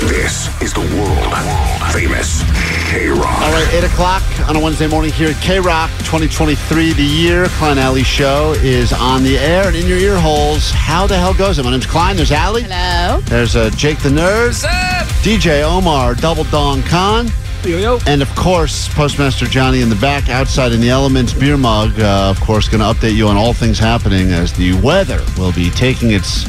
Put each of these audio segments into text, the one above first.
This is the world famous K Rock. All right, 8 o'clock on a Wednesday morning here at K Rock 2023. The year Klein Alley Show is on the air and in your ear holes. How the hell goes it? My name's Klein. There's Allie. Hello. There's uh, Jake the Nerd. DJ Omar, Double Dong Khan. Yo, yo. And of course, Postmaster Johnny in the back, outside in the elements, beer mug. Uh, of course, going to update you on all things happening as the weather will be taking its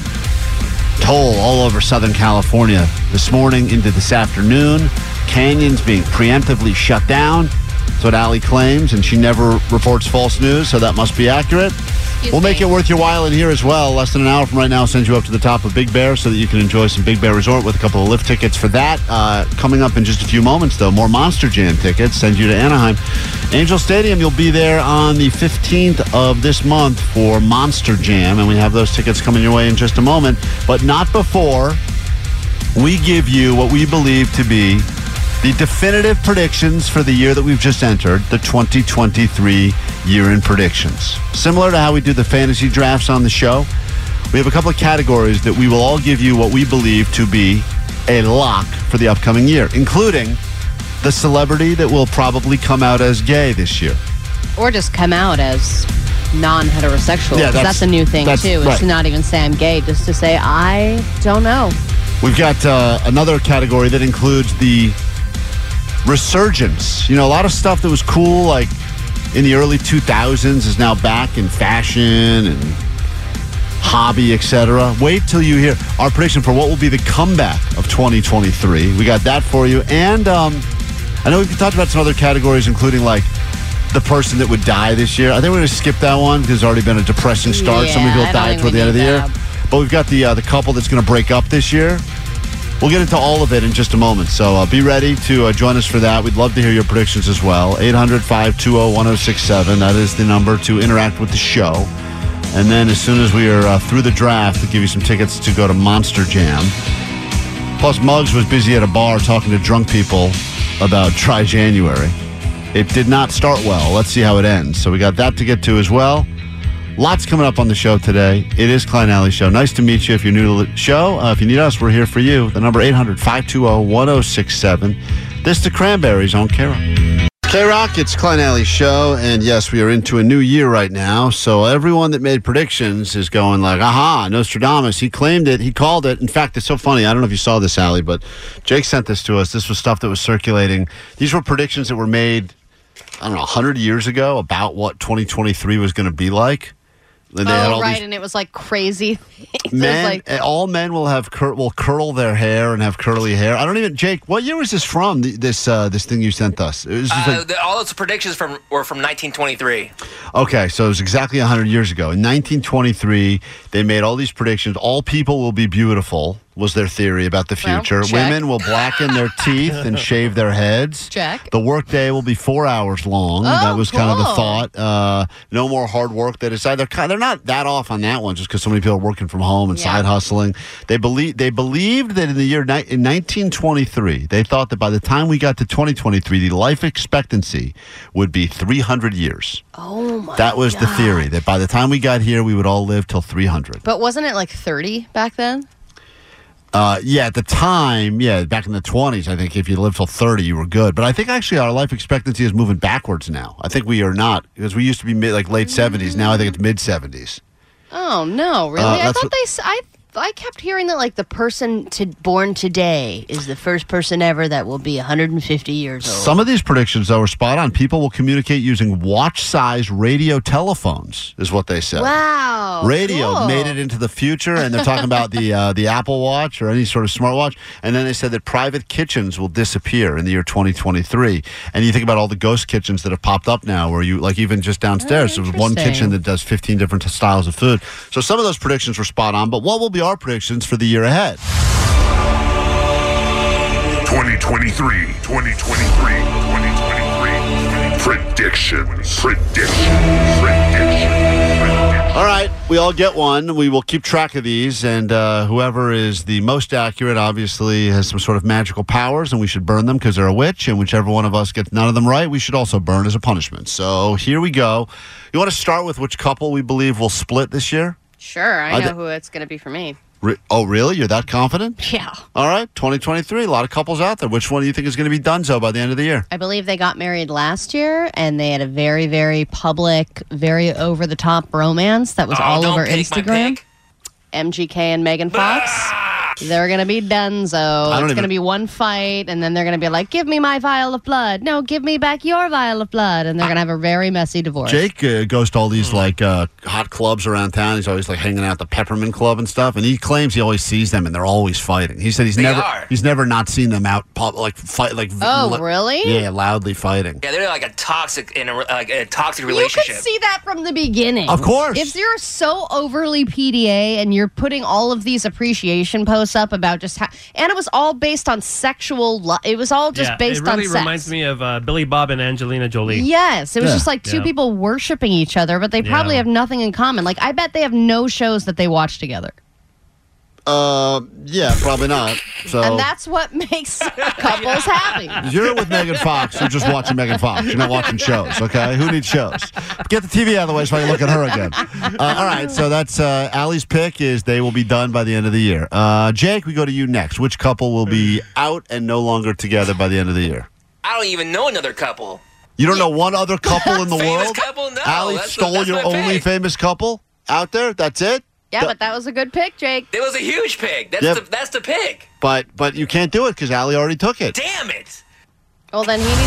toll all over Southern California this morning into this afternoon. Canyons being preemptively shut down. That's what Allie claims, and she never reports false news, so that must be accurate. we'll make me. it worth your while in here as well. Less than an hour from right now, I'll send you up to the top of Big Bear so that you can enjoy some Big Bear Resort with a couple of lift tickets for that. Uh, coming up in just a few moments, though, more Monster Jam tickets. Send you to Anaheim. Angel Stadium, you'll be there on the 15th of this month for Monster Jam, and we have those tickets coming your way in just a moment, but not before we give you what we believe to be the definitive predictions for the year that we've just entered, the 2023 year in predictions. Similar to how we do the fantasy drafts on the show, we have a couple of categories that we will all give you what we believe to be a lock for the upcoming year, including the celebrity that will probably come out as gay this year. Or just come out as non heterosexual. Yeah, that's- that's, a new thing, too. It's right. not even say I'm gay, just to say I don't know. We've got uh, another category that includes the resurgence. You know, a lot of stuff that was cool, like in the early 2000s, is now back in fashion and hobby, etc. Wait till you hear our prediction for what will be the comeback of 2023. We got that for you. And um, I know we've talked about some other categories, including like the person that would die this year. I think we're going to skip that one because it's already been a depressing start. Yeah, people I don't died toward the end of the year. that. But we've got the uh, the couple that's going to break up this year. We'll get into all of it in just a moment. So uh, be ready to uh, join us for that. We'd love to hear your predictions as well. 800 520 1067. That is the number to interact with the show. And then as soon as we are uh, through the draft, we'll give you some tickets to go to Monster Jam. Plus, Muggs was busy at a bar talking to drunk people about Dry January. It did not start well. Let's see how it ends. So we got that to get to as well. Lots coming up on the show today. It is Klein Alley Show. Nice to meet you. If you're new to the show, uh, if you need us, we're here for you. The number 800 520 1067. This to Cranberries on Rock. K Rock, it's Klein Alley Show. And yes, we are into a new year right now. So everyone that made predictions is going like, aha, Nostradamus. He claimed it. He called it. In fact, it's so funny. I don't know if you saw this, Alley, but Jake sent this to us. This was stuff that was circulating. These were predictions that were made, I don't know, 100 years ago about what 2023 was going to be like. And they had oh, all right. these And it was like crazy things. Men, like, eh, all men will have cur- will curl their hair and have curly hair. I don't even Jake. What year was this from? th- This uh, this thing you sent us. It was just Uh, like- the, all those predictions from were from 1923. okay, so it was exactly hundred years ago. In 1923, they made all these predictions. All people will be beautiful. Was their theory about the future? check. Women will blacken their teeth and shave their heads. Check. The workday will be four hours long. that Oh, was kind of the thought. Uh, no more hard work. They decided they're kind. They're not that off on that one, just because so many people are working from home and Yeah. side hustling. They believe they believed that in the year ni- in 1923, they thought that by the time we got to 2023, the life expectancy would be 300 years. oh my That was the theory that by the time we got here, we would all live till 300. But wasn't it like 30 back then? Uh, yeah, at the time, yeah, back in the 20s, I think if you lived till 30, you were good. But I think actually our life expectancy is moving backwards now. I think we are not because we used to be mid, like late 70s. Now I think it's mid 70s. Oh, no. Really? Uh, I that's thought what- they. s- I I kept hearing that like the person to born today is the first person ever that will be 150 years old. Some of these predictions, though, are spot on. People will communicate using watch-size radio telephones, is what they said. wow. Radio cool. made it into the future, and they're talking about the uh, the Apple Watch or any sort of smartwatch. And then they said that private kitchens will disappear in the year 2023. And you think about all the ghost kitchens that have popped up now, where you like even just downstairs, Oh, there's one kitchen that does 15 different styles of food. So some of those predictions were spot on. But what will be our predictions for the year ahead? 2023, 2023, 2023. Predictions, predictions, predictions, predictions. All right, we all get one. We will keep track of these, and uh, whoever is the most accurate obviously has some sort of magical powers, and we should burn them because they're a witch. And whichever one of us gets none of them right, we should also burn as a punishment. So here we go. You want to start with which couple we believe will split this year? Sure, I I know d- who it's going to be for me. Re- oh, really? You're that confident? Yeah. All right, 2023. A lot of couples out there. Which one do you think is going to be Dunzo by the end of the year? I believe they got married last year, and they had a very, very public, very over the top romance that was Oh, all don't over pick my Instagram. pick. MGK and Megan Fox. They're gonna be donezo. don't It's even- gonna be one fight, and then they're gonna be like, "Give me my vial of blood." No, give me back your vial of blood, and they're gonna have a very messy divorce. Jake uh, goes to all these like uh, hot clubs around town. He's always like hanging out at the Peppermint Club and stuff, and he claims he always sees them and they're always fighting. He said he's They never are. he's never not seen them out pub, like fight like Oh, li- really? Yeah, loudly fighting. Yeah, they're like a toxic in a like a toxic relationship. you could see that from the beginning. Of course. If you're so overly PDA and you're putting all of these appreciation posts up about just how, and it was all based on sexual, lo- it was all just yeah, based it really on sex. reminds me of uh, Billy Bob and Angelina Jolie. Yes, it was Yeah. just like two Yeah. people worshiping each other, but they probably Yeah. have nothing in common. Like, I bet they have no shows that they watch together. Uh, yeah, probably not. So And that's what makes couples happy. You're with Megan Fox. You're just watching Megan Fox. You're not watching shows, okay? Who needs shows? Get the TV out of the way so I can look at her again. Uh, all right, so that's uh, Allie's pick is they will be done by the end of the year. Uh, Jake, we go to you next. Which couple will be out and no longer together by the end of the year? I don't even know another couple. You don't know one other couple in the Famous world? couple? No, Allie that's- stole that's your only pick. famous couple out there? That's it? Yeah, but that was a good pick, Jake. It was a huge pick. That's Yep. the that's the pick. But but you can't do it because Allie already took it. Damn it. Well, then he needs.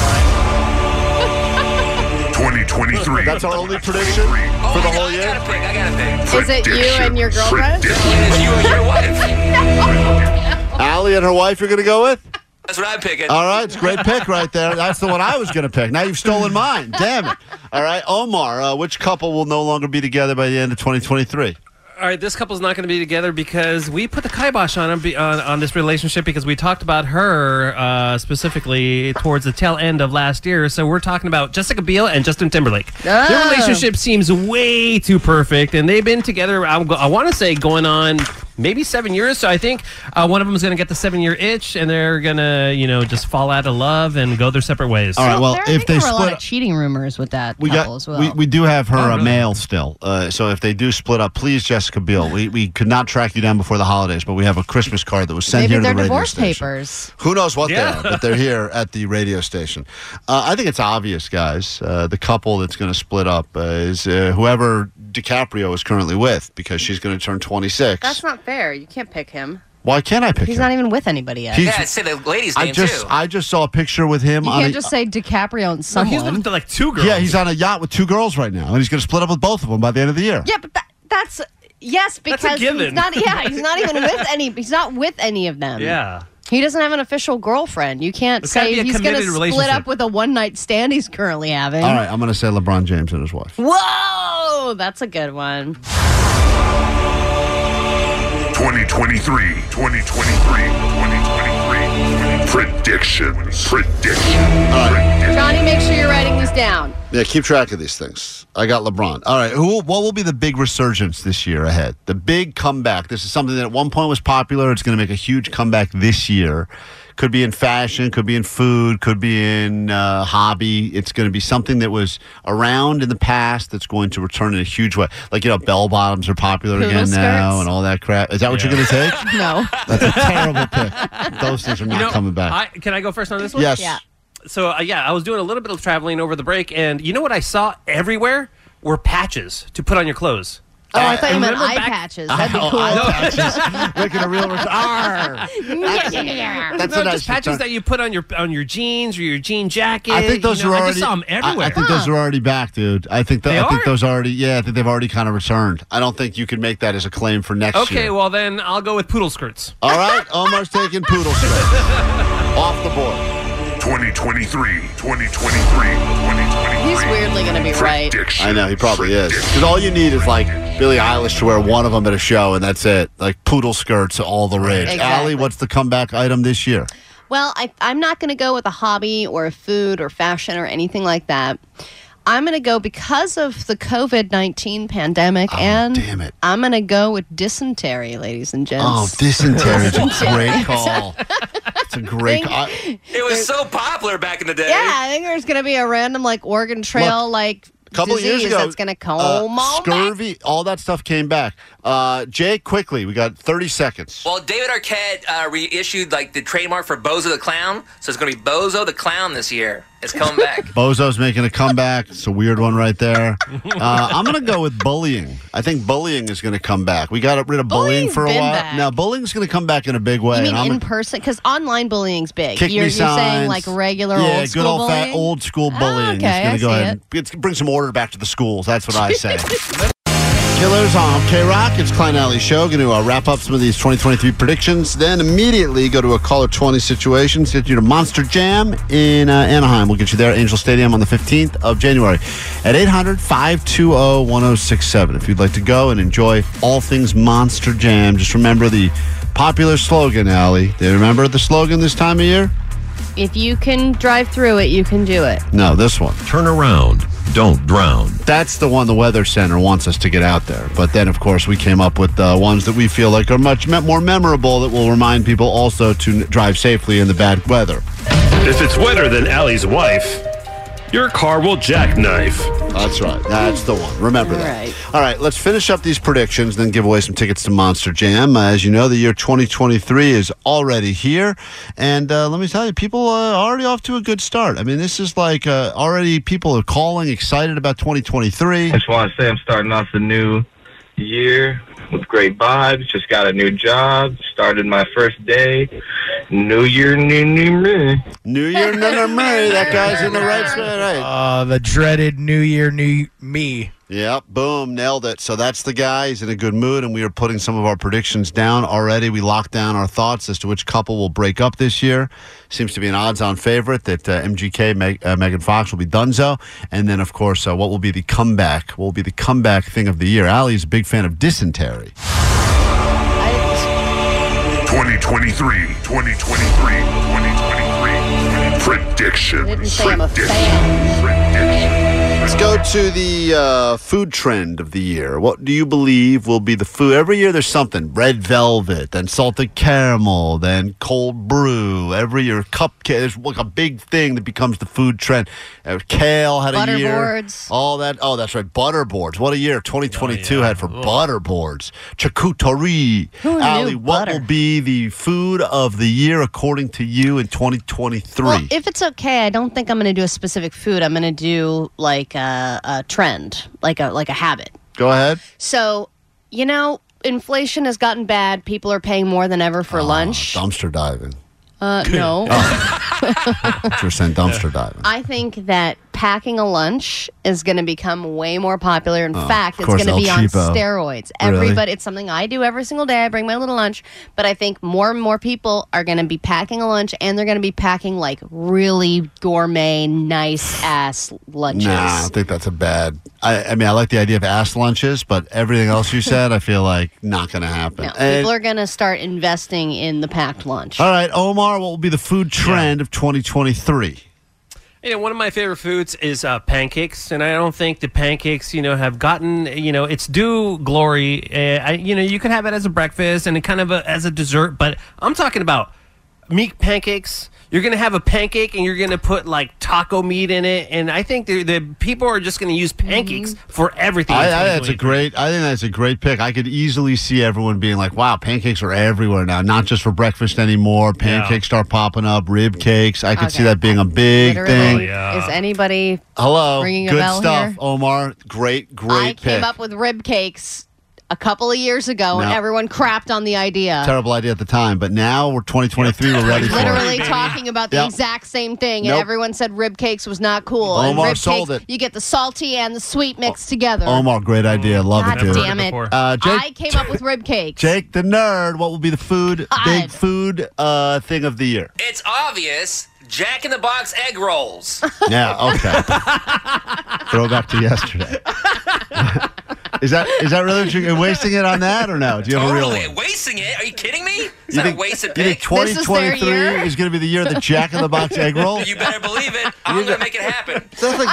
2023. That's our only prediction Oh, for the I, whole I year? got a pick. I got a pick. Is it you and your girlfriend? Predictions. It's you and your wife. Allie and her wife you're going to go with? That's what I'm picking. All right, it's a great pick right there. That's the one I was going to pick. Now you've stolen mine. Damn it. All right, Omar, uh, which couple will no longer be together by the end of 2023? All right, this couple's not going to be together because we put the kibosh on, on on this relationship because we talked about her uh, specifically towards the tail end of last year. So we're talking about Jessica Biel and Justin Timberlake. Their Oh. relationship seems way too perfect, and they've been together. I'm I want to say going on maybe seven years. So I think uh, one of them is going to get the seven year itch, and they're going to you know just fall out of love and go their separate ways. All right, well, there, if they there were a lot split of cheating rumors with that we couple got as well. we, we do have her Oh, uh, really? mail still. Uh, so if they do split up, please Jessica Biel. We we could not track you down before the holidays, but we have a Christmas card that was sent Maybe here to they're the radio divorce station. papers. Who knows what Yeah. they are, but they're here at the radio station. Uh, I think it's obvious, guys. Uh, the couple that's going to split up uh, is uh, whoever DiCaprio is currently with because she's going to turn 26. That's not fair. You can't pick him. Why can't I pick him? He's him? not even with anybody yet. He's- Yeah, say the lady's I name just too. I just saw a picture with him you on can't a, just say DiCaprio and No, he's someone. with like two girls. yeah, he's on a yacht with two girls right now, and he's going to split up with both of them by the end of the year. Yeah, but that, that's yes, That's a because he's given. not. Yeah, he's not even with any. He's not with any of them. yeah. he doesn't have an official girlfriend. You can't It's gotta say be a he's going to split relationship. up with a one night stand he's currently having. All right, I'm going to say LeBron James and his wife. Whoa, Oh, that's a good one. 2023. 2023. 2023. Predictions. Predictions. Predictions. Johnny, make sure you're writing these down. Yeah, keep track of these things. I got LeBron. All right, who? What will be the big resurgence this year ahead? The big comeback. This is something that at one point was popular. It's going to make a huge comeback this year. Could be in fashion, could be in food, could be in uh, hobby. It's going to be something that was around in the past that's going to return in a huge way. Like you know, bell bottoms are popular Poodle again now, and all that crap. Is that what Yeah. you're going to take? No. That's a terrible pick. Those things are not You know, coming back. I, can I go first on this one? yes. Yeah. So uh, yeah, I was doing a little bit of traveling over the break, and you know what I saw everywhere were patches to put on your clothes. Oh, I thought you meant eye back- patches. That'd be Oh, cool. eye patches. Making a real ret- Arr! That's no, a nice just patches return. that you put on your on your jeans or your jean jacket. I think those you know, are I already. just saw them I- everywhere. I, think those are already back, dude. I think that, They I think are? those already. Yeah, I think they've already kind of returned. I don't think you can make that as a claim for next year. okay, well then I'll go with poodle skirts. All right, Omar's taking poodle skirt off the board. 2023, 2023, 2023. He's weirdly going to be right. I know he probably is. Because all you need is like Billie Eilish to wear one of them at a show, and that's it. Like poodle skirts, all the rage. Exactly. Allie, what's the comeback item this year? Well, I, I'm not going to go with a hobby or a food or fashion or anything like that. I'm going to go because of the COVID 19 pandemic, and Oh, damn it. I'm going to go with dysentery, ladies and gents. Oh, dysentery is a great call. It's a great Think- call. It was so popular back in the day. yeah, I think there's going to be a random like Oregon Trail like couple of disease years ago, that's going to come uh, on back. scurvy, all that stuff came back. Uh, Jake, quickly, we got 30 seconds. Well, David Arquette uh, reissued like the trademark for Bozo the Clown, so it's going to be Bozo the Clown this year. It's coming back. Bozo's making a comeback. It's a weird one right there. Uh, I'm going to go with bullying. I think bullying is going to come back. We got rid of bullying Bullying's for a been while. back. Now, bullying's going to come back in a big way. You mean and I'm in gonna- person? Because online bullying's big. Kick you're, me you're saying signs. like regular yeah, old school good old fat bullying? old school Ah, bullying. okay, is going I to go see ahead. and It's, bring some order back to the schools. That's what I say. Killers on K Rock. It's Klein Alley Show. Going to uh, wrap up some of these 2023 predictions. Then immediately go to a caller 20 situations. Get you to Monster Jam in uh, Anaheim. We'll get you there at Angel Stadium on the 15th of January at 800 520 1067. If you'd like to go and enjoy all things Monster Jam, just remember the popular slogan, Alley. Do you remember the slogan this time of year? If you can drive through it, you can do it. No, this one. Turn around. Don't drown. That's the one the Weather Center wants us to get out there. But then, of course, we came up with the ones that we feel like are much more memorable that will remind people also to drive safely in the bad weather. If it's wetter than Allie's wife, your car will jackknife. That's right. That's the one. Remember that. Right. All right, let's finish up these predictions, then give away some tickets to Monster Jam. Uh, as you know, the year 2023 is already here. And uh, let me tell you, people uh, are already off to a good start. I mean, this is like uh, already people are calling, excited about 2023. I just want to say I'm starting off the new year with great vibes. Just got a new job. Started my first day. New year, new new me. New Year, new no, Murray. That guy's in the right spot. Right. Uh, the dreaded New Year, New Me. Yep, boom, nailed it. So that's the guy. He's in a good mood, and we are putting some of our predictions down already. We locked down our thoughts as to which couple will break up this year. Seems to be an odds-on favorite that uh, MGK, Meg, uh, Megan Fox, will be Dunzo, and then of course, uh, what will be the comeback? What will be the comeback thing of the year? Allie's a big fan of dysentery. 2023, 2023, 2023. Predictions. Didn't say I'm a fan. Predictions. Let's go to the uh, food trend of the year. What do you believe will be the food? Every year there's something red velvet, then salted caramel, then cold brew. Every year, cupcake. There's like a big thing that becomes the food trend. Uh, kale had a year. Butterboards. All that. Oh, that's right. Butterboards. What a year 2022 had for butterboards. Charcuterie. Who knew Allie, what butter? will be the food of the year according to you in 2023? Well, if it's okay, I don't think I'm going to do a specific food. I'm going to do like a, a trend, like a like a habit. Go ahead. So, you know, inflation has gotten bad. People are paying more than ever for lunch. Dumpster diving. Uh, no. You're dumpster diving. I think that packing a lunch is going to become way more popular. In fact, Oh, of it's going to be on Cheapo. steroids. Really? Everybody, it's something I do every single day. I bring my little lunch, but I think more and more people are going to be packing a lunch, and they're going to be packing like really gourmet, nice ass lunches. Nah, I don't think that's a bad. I, I mean, I like the idea of ass lunches, but everything else you said, I feel like not going to happen. No, And- people are going to start investing in the packed lunch. all right, Omar, what will be the food trend of 2023? You know, one of my favorite foods is uh, pancakes, and I don't think the pancakes, you know, have gotten, you know, its due glory. Uh, I, you know, you could have it as a breakfast and kind of a, as a dessert, but I'm talking about meat pancakes. You're gonna have a pancake and you're gonna put like taco meat in it, and I think the, the people are just gonna use pancakes mm-hmm. for everything. I, I, that's a great. I think that's a great pick. I could easily see everyone being like, "Wow, pancakes are everywhere now. Not just for breakfast anymore. Pancakes start popping up. Rib cakes. I could see that being a big Literally, thing. Oh, yeah. is anybody? Hello, Ringing a good bell stuff, here? Omar. Great, great I pick. came up with rib cakes a couple of years ago, and No. everyone crapped on the idea. Terrible idea at the time, but now we're 2023. We're ready for Literally it. talking about the Yep. exact same thing, and Nope. everyone said rib cakes was not cool. and Omar rib sold cakes, it. You get the salty and the sweet mixed together. Omar, great idea. Love God it, dude. damn it! Uh, Jake, I came up with rib cakes. Jake the nerd. What will be the food? Big God. food uh, thing of the year. It's obvious. Jack in the Box egg rolls. Yeah. Okay. Throwback to yesterday. is that is that really what you're wasting it on that or no? Do you have a real Totally one? wasting it. Are you kidding me? It's You not think, a wasted you think pick. This is their 2023 year? is going to be the year of the Jack in the Box egg roll? You better believe it. I'm gonna make it happen. Sounds like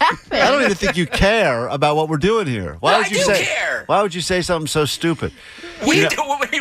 I'm you- gonna make it happen. I don't even think you care about what we're doing here. Why would I you do say? care. Why would you say something so stupid? We You do,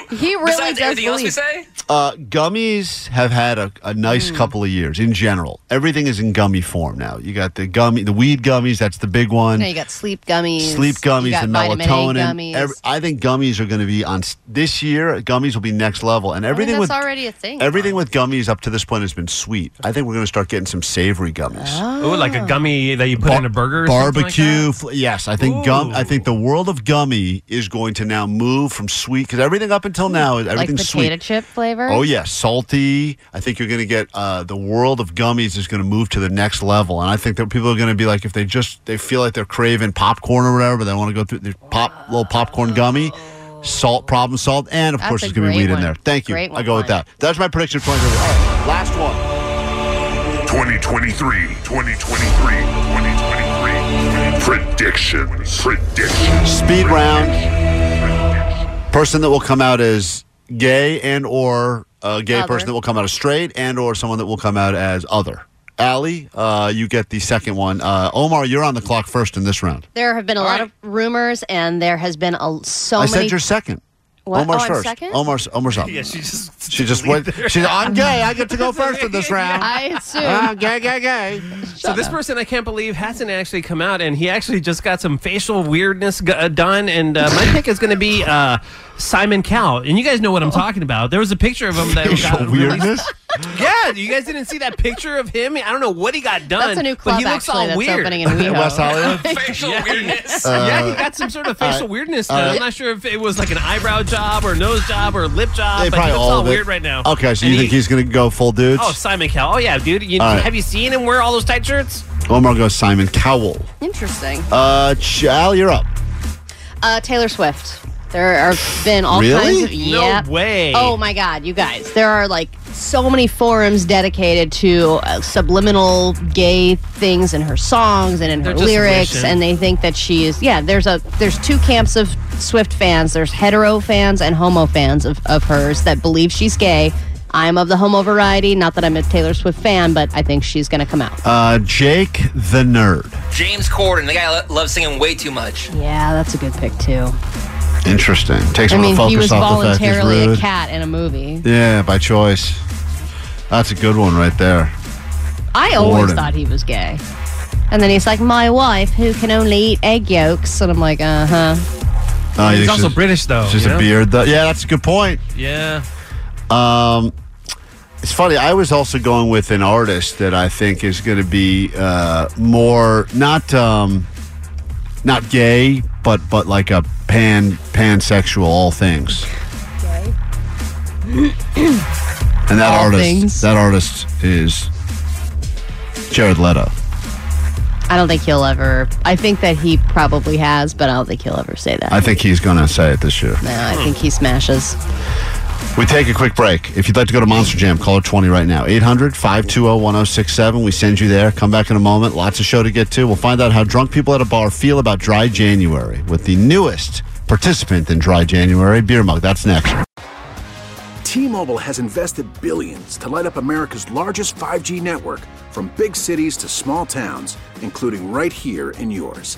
we, He really besides does everything else we believe- say. Uh, gummies have had a, a nice Hmm. couple of years in general. Everything is in gummy form now. You got the gummy, the weed gummies. That's the big one. Now you got sleep gummies. Sleep gummies, you got the vitamin melatonin. A gummies. Every- I think gummies are going to be on s- this year. Gummies will be next level, and I think everything that's with already a thing. everything with gummies up to this point has been sweet. I think we're going to start getting some savory gummies. Oh, like a gummy that you put in a burger. Or something like barbecue. that? fl- yes, I think gum. I think the world of gummy is going to now move from sweet because everything up until now is like everything's potato sweet. chip flavor. Oh yeah, salty. I think you're going to get uh, the world of gummies is going to move to the next level, and I think that people are going to be like, if they just they feel like they're craving popcorn or whatever, but they want to go through the pop little popcorn gummy, salt problem solved, and of That's course there's going to be great weed in there. Thank you. Great I one, go with that. That's my prediction for 2023. All right, last one. 2023, 2023, 2023. Predictions. Predictions. Speed round. Person that will come out as gay and or a gay Other. person that will come out as straight and or someone that will come out as other. Allie, uh, you get the second one. Uh, Omar, you're on the clock first in this round. There have been a All lot right. of rumors, and there has been a, so many I many. said you're second. What? Omar's Oh, first. second? Omar's Omar's up. Yeah, she just She just went. She's. I'm gay. I get to go first in this round. I assume. Gay, gay, gay. So this person I can't believe hasn't actually come out, and he actually just got some facial weirdness g- uh, done. And uh, my pick is going to be uh, Simon Cowell, and you guys know what I'm talking about. There was a picture of him that got Facial released- weirdness. Yeah, you guys didn't see that picture of him. I don't know what he got done. That's a new but club he looks actually all that's weird. opening in WeHo. West Hollywood. Facial weirdness. yeah, he got some sort of facial all right, weirdness all done. right. I'm not sure if it was like an eyebrow job or nose job or lip job, They but probably he looks all all weird right now. Okay, so And you think he's going to go full dudes? Oh, Simon Cowell. Oh yeah, dude. You, All right. Have you seen him wear all those tight shirts? Omar goes Simon Cowell. Interesting. Uh, Chal, you're up. Uh, Taylor Swift. There have been all Really? kinds of No way. Oh my God, you guys! There are like so many forums dedicated to uh, subliminal gay things in her songs and in her They're just lyrics, wishing. and they think that she is. Yeah, there's a there's two camps of Swift fans. There's hetero fans and homo fans of, of hers that believe she's gay. I'm of the homo variety. Not that I'm a Taylor Swift fan, but I think she's going to come out. Uh, Jake the nerd. James Corden, the guy lo- loves singing way too much. yeah, that's a good pick too. Interesting. Takes I of mean, focus he was off the fact he's voluntarily a cat in a movie. Yeah, by choice. That's a good one right there. I always Corden. thought he was gay. And then he's like, my wife, who can only eat egg yolks. And I'm like, uh huh. Oh, He's it's also just- British though. it's Just you a beard. Though. Yeah, that's a good point. Yeah. Um, it's funny. I was also going with an artist that I think is going to be uh, more not um, not gay, but but like a pan pansexual, all things. Okay. And that All artist, things. that artist is Jared Leto. I don't think he'll ever. I think that he probably has, but I don't think he'll ever say that. I think he's going to say it this year. no, I think he smashes. We take a quick break. If you'd like to go to Monster Jam, call it 20 right now. 800 520 1067. We send you there. Come back in a moment. Lots of show to get to. We'll find out how drunk people at a bar feel about Dry January with the newest participant in Dry January, Beer Mug. That's next. T-Mobile has invested billions to light up America's largest 5G network from big cities to small towns, including right here in yours.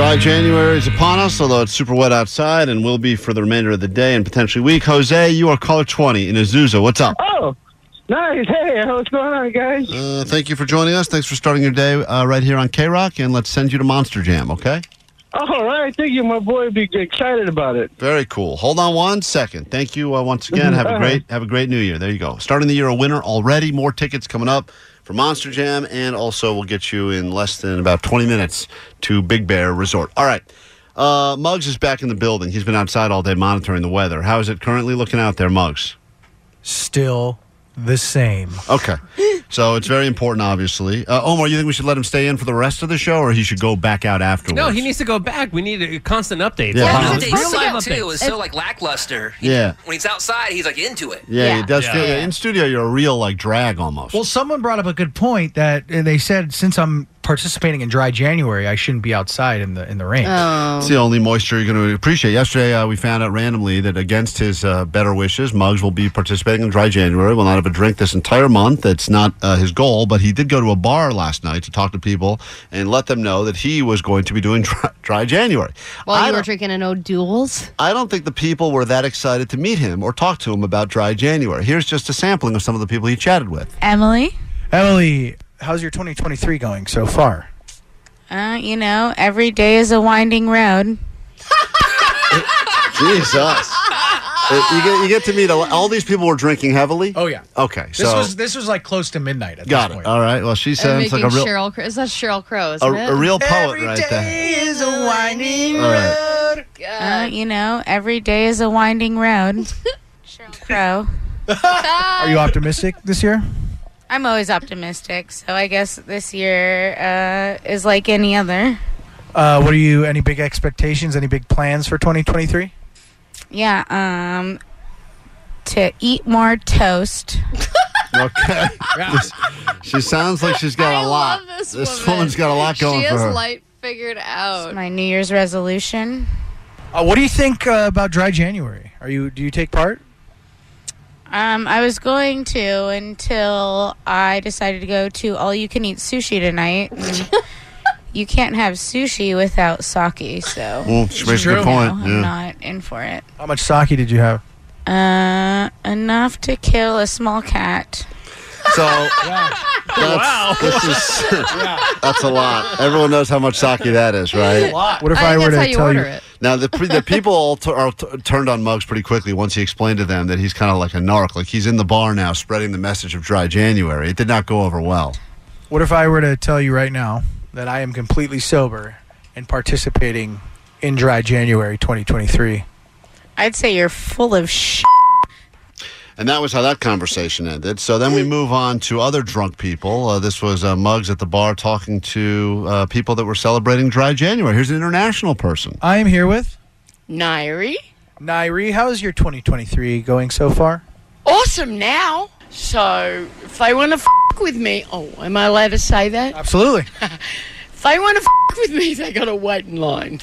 Dry January is upon us, although it's super wet outside and will be for the remainder of the day and potentially week. Jose, you are caller 20 in Azusa. What's up? Oh, nice. Hey, what's going on, guys? Uh, thank you for joining us. Thanks for starting your day uh, right here on K Rock, and let's send you to Monster Jam, okay? All right, thank you. My boy would be excited about it. Very cool. Hold on one second. Thank you uh, once again. Have a great have a great New Year. There you go. Starting the year a winner already. More tickets coming up for Monster Jam, and also we'll get you in less than about 20 minutes to Big Bear Resort. All right. Uh, Muggs is back in the building. He's been outside all day monitoring the weather. How is it currently looking out there, Muggs? Still the same. Okay. So it's very important, obviously. Uh, Omar, you think we should let him stay in for the rest of the show, or he should go back out afterwards? No, he needs to go back. We need a constant update. Yeah. Yeah. the Real live too. It updates. was so like lackluster. He- Yeah. When he's outside, he's like into it. Yeah, he does. Yeah. Feel, in studio, you're a real like drag almost. Well, someone brought up a good point that they said since I'm participating in dry January, I shouldn't be outside in the in the rain. It's the only moisture you're going to appreciate. Yesterday, uh, we found out randomly that against his uh, better wishes, Muggs will be participating in Dry January. Will not have a drink this entire month. That's not uh, his goal, but he did go to a bar last night to talk to people and let them know that he was going to be doing Dry, dry January. While I you were don't- drinking an O'Doul's. I don't think the people were that excited to meet him or talk to him about Dry January. Here's just a sampling of some of the people he chatted with. Emily, Emily, how's your 2023 going so far? uh, you know, every day is a winding road. Jesus. Uh, you, get, you get to meet a, all these people were drinking heavily. Oh yeah. Okay, This so was this was like close to midnight at got this it. point. All right. Well, she And sounds like a real Sheryl Crow. Is that Sheryl Crow, isn't a, it? a real poet Every right there. day there. is a winding All right. road. Uh, you know, every day is a winding road. Sheryl Crow. Are you optimistic this year? I'm always optimistic, so I guess this year uh, is like any other. Uh, what are you? Any big expectations? Any big plans for 2023? Yeah, um, to eat more toast. Okay. This- she sounds like she's got a lot. love this woman. woman's got a lot going she for has her. light figured out. My New Year's resolution. Uh, what do you think uh, about dry January? Are you? Do you take part? Um, I was going to until I decided to go to all you can eat sushi tonight. and you can't have sushi without sake, so Mm, she makes a good true. point. no, I'm yeah. not in for it. How much sake did you have? Uh, enough to kill a small cat. So that's, Wow. this is that's a lot. Everyone knows how much sake that is, right? What if I I, think were that's how to you tell order you? it. Now the the people all t- are t- turned on Muggs pretty quickly once he explained to them that he's kind of like a narc, like he's in the bar now spreading the message of dry January. It did not go over well. What if I were to tell you right now that I am completely sober and participating in dry January 2023? I'd say you're full of sh. And that was how that conversation ended. So then we move on to other drunk people. Uh, this was uh, Muggs at the bar talking to uh, people that were celebrating dry January. Here's an international person. I am here with Nairi. Nairi. How's your 2023 going so far? Awesome now. So if they want to f- with me, oh, am I allowed to say that? Absolutely. If they want to f- with me, they got to wait in line.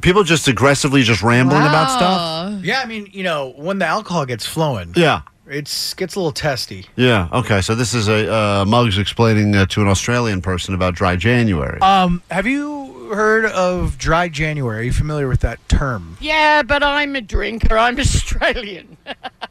People just aggressively just rambling about stuff. Yeah, I mean, you know, when the alcohol gets flowing, Yeah. it's gets a little testy. Yeah. Okay. So this is a uh, Muggs explaining uh, to an Australian person about dry January. Um, have you heard of dry January? Are you familiar with that term? Yeah, but I'm a drinker. I'm Australian.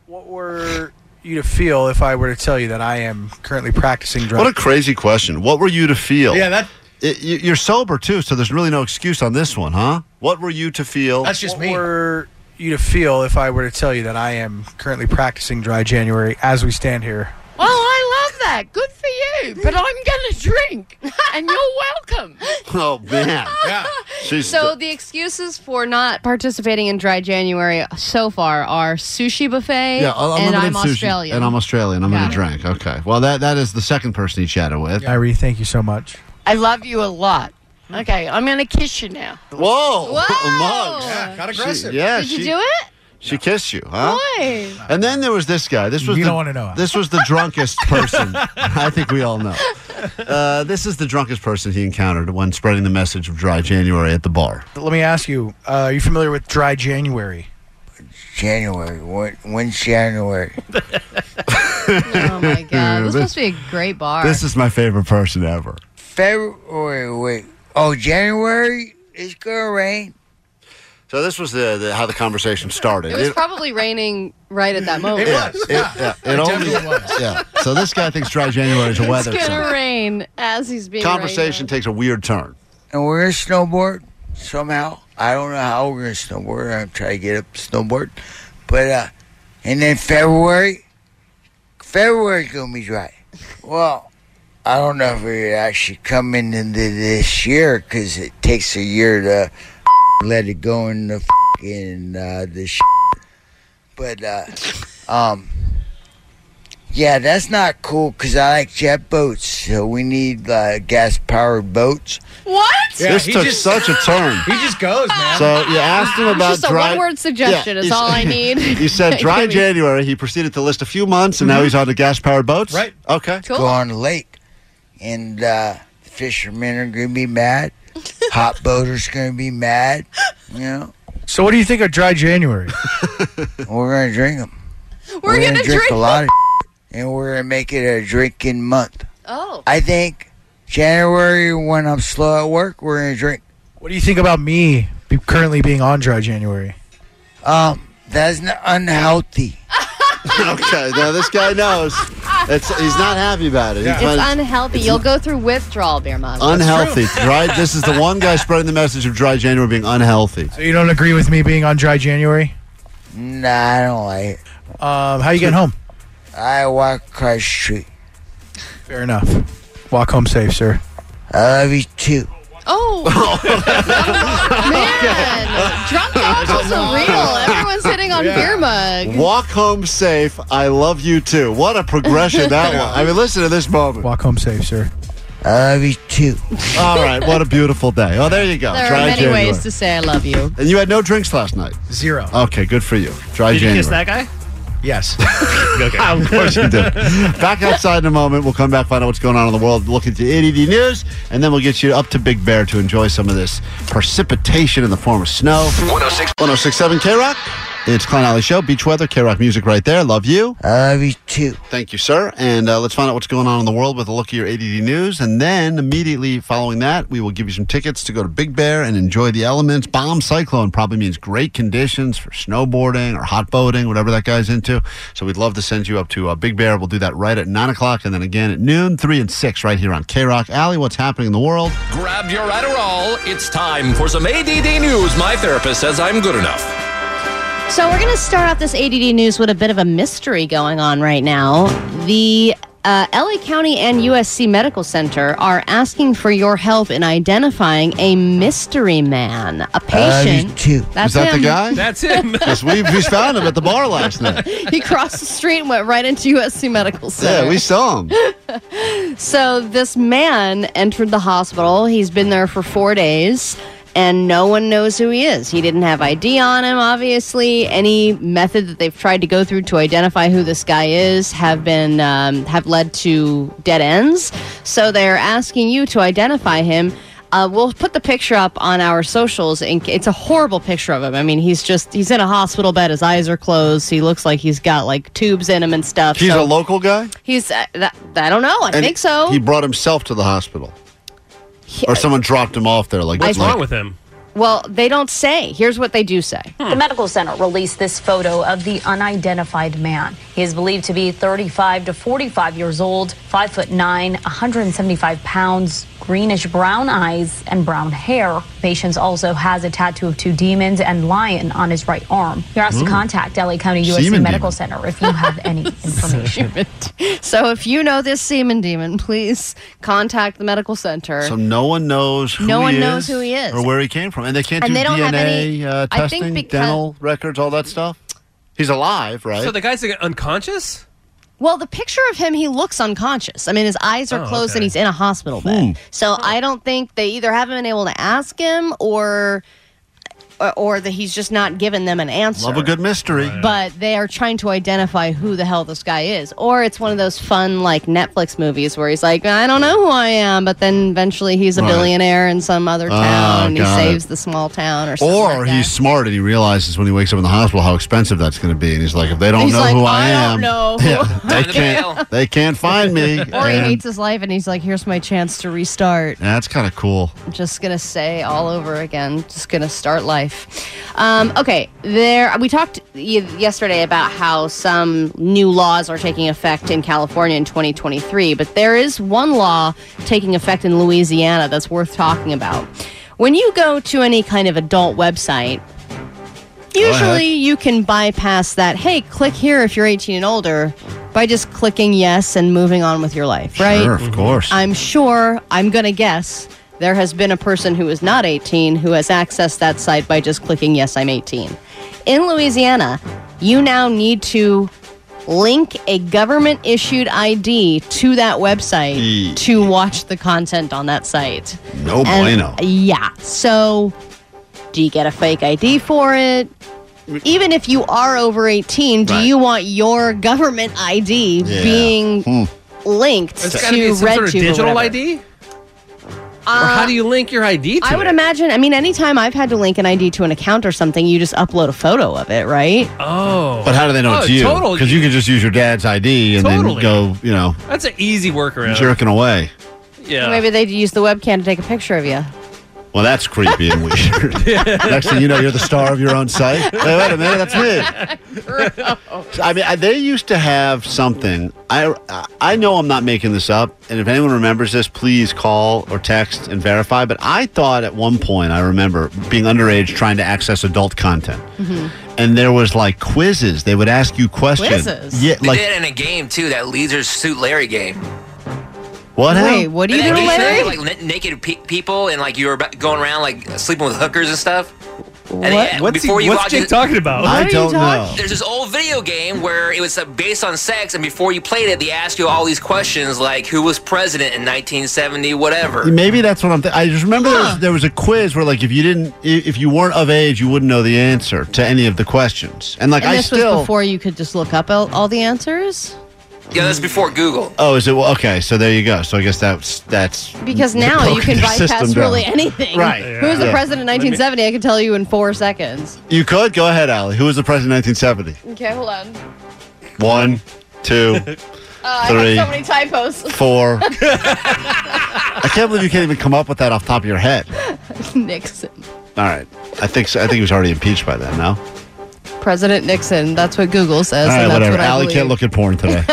What were you to feel if I were to tell you that I am currently practicing dry? what a crazy question. What were you to feel? yeah, that It, you- you're sober too, so there's really no excuse on this one, huh? What were you to feel? that's just me. Were you to feel if I were to tell you that I am currently practicing dry January as we stand here? Well, I love that. Good for you. But I'm going to drink, and you're welcome. Oh man. yeah. She's So the excuses for not participating in Dry January so far are sushi buffet yeah, and I'm sushi, Australian. And I'm Australian. I'm going to drink. Okay. Well, that that is the second person he chatted with. Irie, thank you so much. I love you a lot. Okay, I'm going to kiss you now. Whoa. Whoa. Muggs. Yeah, got She- yeah. Did you do it? She kissed you, huh? Boy. And then there was this guy. This was You the, don't wanna know. This was the drunkest person. I think we all know. Uh, this is the drunkest person he encountered when spreading the message of dry January at the bar. Let me ask you: uh, Are you familiar with dry January? January. When, when's January? Oh my god. This must be a great bar. This is my favorite person ever. February. Wait. Oh, January? It's gonna rain. So this was the, the how the conversation started. it was probably raining right at that moment. yeah, it, yeah, it only, yeah. So this guy thinks dry January is a weather It's gonna sign. rain as he's being Conversation takes a weird turn. And we're gonna snowboard somehow. I don't know how we're gonna snowboard. I'm trying to get up snowboard. But uh and then February February's gonna be dry. Well, I don't know if it actually coming into this year because it takes a year to let it go in the fucking uh, the shit. But uh, um, yeah, that's not cool because I like jet boats, so we need uh, gas powered boats. What? Yeah, this took such a turn. He just goes, man. So you asked him about Just a dry. one-word suggestion is he's- all I need. You said dry Give me- January. He proceeded to list a few months, and now he's on the gas powered boats. Right. Okay. Cool. Go on the lake, and uh, the fishermen are gonna be mad. Hot boaters gonna be mad. You know, So, what do you think of dry January? we're gonna drink them. We're, gonna, drink, drink a lot of, and we're gonna make it a drinking month. Oh. I think January when I'm slow at work, we're gonna drink. What do you think about me be- currently being on dry January? Um, that's n- unhealthy. okay. Now this guy knows. It's he's not happy about it. He It's finds- unhealthy. You'll go through withdrawal, beer mug. unhealthy. Dry. This is the one guy spreading the message of dry January being unhealthy. So, you don't agree with me being on dry January? Nah, I don't like it. Um, how you getting home? I walk across the street. Fair enough. Walk home safe, sir. I love you too. Oh, man! Drunk calls are real. Everyone's hitting on beer mug. Walk home safe. I love you too. What a progression that was. I mean, listen to this moment. Walk home safe, sir. I love you too. All right. What a beautiful day. Oh, there you go. There dry are many January. ways to say I love you. And you had no drinks last night. Zero. Okay, good for you. Dry Did you January. kiss that guy? Yes. Okay. of course you did. Back outside in a moment. We'll come back, find out what's going on in the world, look into ADD news, and then we'll get you up to Big Bear to enjoy some of this precipitation in the form of snow. 106. 1067 K Rock. It's Klein Alley Show, Beach Weather, K Rock music right there. Love you. I love you too. Thank you, sir. And uh, let's find out what's going on in the world with a look at your ADD news. And then immediately following that, we will give you some tickets to go to Big Bear and enjoy the elements. Bomb cyclone probably means great conditions for snowboarding or hot boating, whatever that guy's into. So we'd love to send you up to uh, Big Bear. We'll do that right at 9 o'clock and then again at noon, 3 and 6 right here on K Rock. Alley, what's happening in the world? Grab your Adderall. It's time for some ADD news. My therapist says I'm good enough. So we're going to start off this ADD news with a bit of a mystery going on right now. The uh, LA County and USC Medical Center are asking for your help in identifying a mystery man, a patient. too. That's Is that him. the guy? That's him. Because we, we found him at the bar last night. he crossed the street and went right into USC Medical Center. Yeah, we saw him. So this man entered the hospital. He's been there for four days. And no one knows who he is. He didn't have ID on him, obviously. Any method that they've tried to go through to identify who this guy is have been um, have led to dead ends. So they're asking you to identify him. Uh, we'll put the picture up on our socials. And it's a horrible picture of him. I mean, he's just he's in a hospital bed. His eyes are closed. He looks like he's got like tubes in him and stuff. He's so a local guy? He's uh, that, I don't know. I And think so. He brought himself to the hospital. Or someone dropped him off there. Like, What's like- wrong with him? Well, they don't say. Here's what they do say. The medical center released this photo of the unidentified man. He is believed to be 35 to 45 years old, 5 foot 9, 175 pounds, greenish brown eyes and brown hair. Patient also has a tattoo of two demons and lion on his right arm. You're asked to contact LA County USC Semen Medical demon. Center if you have any information. So if you know this semen demon, please contact the medical center. So no one knows who No he one is knows who he is. or where he came from, and they can't And do they don't have DNA any- uh, I think testing, because- dental records, all that stuff. He's alive, right? So the guy's like, unconscious? Well, the picture of him, he looks unconscious. I mean, his eyes are Oh, closed okay. and he's in a hospital bed. Hmm. So I don't think they either haven't been able to ask him or, or, or that he's just not given them an answer. Love a good mystery. But they are trying to identify who the hell this guy is. Or it's one of those fun, like, Netflix movies where he's like, I don't know who I am. But then eventually he's a Right. billionaire in some other Ah, town and he got it. saves the small town or something. Or like he's smart and he realizes when he wakes up in the hospital how expensive that's going to be, and he's like, if they don't He's know like, who I, "I am, don't know." yeah, they can't, they can't find me. Or he And hates his life and he's like, here's my chance to restart. that's kind of cool. I'm just gonna say all over again. Just gonna start life. Um, okay, there. We talked yesterday about how some new laws are taking effect in California in 2023, but there is one law taking effect in Louisiana that's worth talking about. When you go to any kind of adult website, usually you can bypass that. Hey, click here if you're 18 and older by just clicking yes and moving on with your life, right? Sure, of course. I'm sure, I'm going to guess, there has been a person who is not 18 who has accessed that site by just clicking, Yes, I'm 18. In Louisiana, you now need to link a government issued ID to that website Eee. to watch the content on that site. No And- bueno. Yeah. So, do you get a fake ID for it? Even if you are over 18, do Right. you want your government ID Yeah. being Hmm. linked It's to got be some RedTube sort of digital? ID? Or how uh, do you link your ID to I would it? imagine. I mean, anytime I've had to link an ID to an account or something, you just upload a photo of it, right? Oh. But how do they know Oh, it's you? Total. Because you can just use your dad's ID and Totally. then go, you know, That's an easy workaround. jerking away. Yeah. Maybe they'd use the webcam to take a picture of you. Well, that's creepy and weird. Next thing you know, you're the star of your own site. Hey, wait a minute, that's me. I mean, I, they used to have something. I I know I'm not making this up, and if anyone remembers this, please call or text and verify. But I thought at one point, I remember being underage trying to access adult content, mm-hmm. and there was like quizzes. They would ask you questions. Quizzes? Yeah, They like did it in a game too, that Leisure Suit Larry game. What? Wait, Hal? what do you And do, they- Larry? Like na- naked pe- people, and like you were about- going around like sleeping with hookers and stuff. And What? yeah, What's, he, before you what's Jake in- talking about? I don't know. There's this old video game where it was uh, based on sex, and before you played it, they asked you all these questions like who was president in 1970, whatever. Maybe that's what I'm. Th- I just remember there, was, there was a quiz where, like, if you didn't, if you weren't of age, you wouldn't know the answer to any of the questions. And like, and I this still. was before you could just look up all, all the answers? Yeah, that's before Google. oh, is it well, okay? So there you go. So I guess that's that's Because now you broken can your system bypass down. really anything. Right. Who was the Yeah. president in 1970? I can tell you in four seconds. You could go ahead, Allie. Who was the president in 1970? Okay, hold on. One, two, Uh, I Three. have so many typos. four. I can't believe you can't even come up with that off the top of your head. Nixon. All right. I think so. I think he was already impeached by then. No. President Nixon. That's what Google says. All right. and that's Whatever. what I Allie believe. can't look at porn today.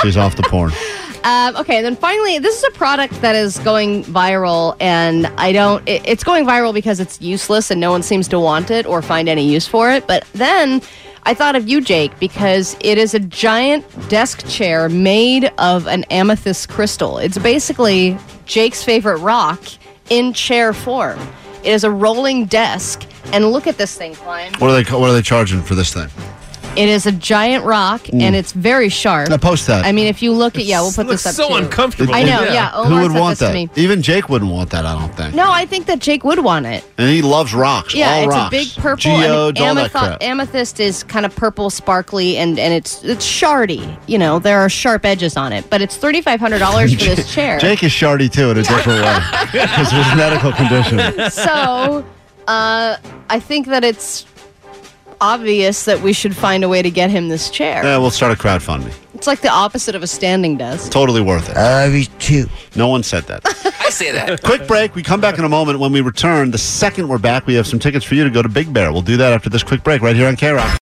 She's off the porn. Um, okay, and then finally, this is a product that is going viral, and I don't. It, it's going viral because it's useless and no one seems to want it or find any use for it. But then I thought of you, Jake, because it is a giant desk chair made of an amethyst crystal. It's basically Jake's favorite rock in chair form. It is a rolling desk, and look at this thing, Klein. What are they? What are they charging for this thing? It is a giant rock, and it's very sharp. Now post that. I mean, if you look at yeah, we'll put looks this up. so too. uncomfortable. I know. Yeah, Who would sent want this to that? me. Even Jake wouldn't want that. I don't think. No, I think that Jake would want it. And he loves rocks. Yeah, all it's rocks. a big purple. Geodes, and all that amethyst, crap. amethyst is kind of purple, sparkly, and and it's it's shardy. You know, there are sharp edges on it, but it's thirty five hundred dollars for this chair. Jake is shardy too in a different way because of his medical condition. so, uh, I think that it's obvious that we should find a way to get him this chair. Yeah, we'll start a crowdfunding. It's like the opposite of a standing desk. Totally worth it. I love you too. No one said that. I say that. Quick break. We come back in a moment. When we return, the second we're back, we have some tickets for you to go to Big Bear. We'll do that after this quick break right here on KROQ.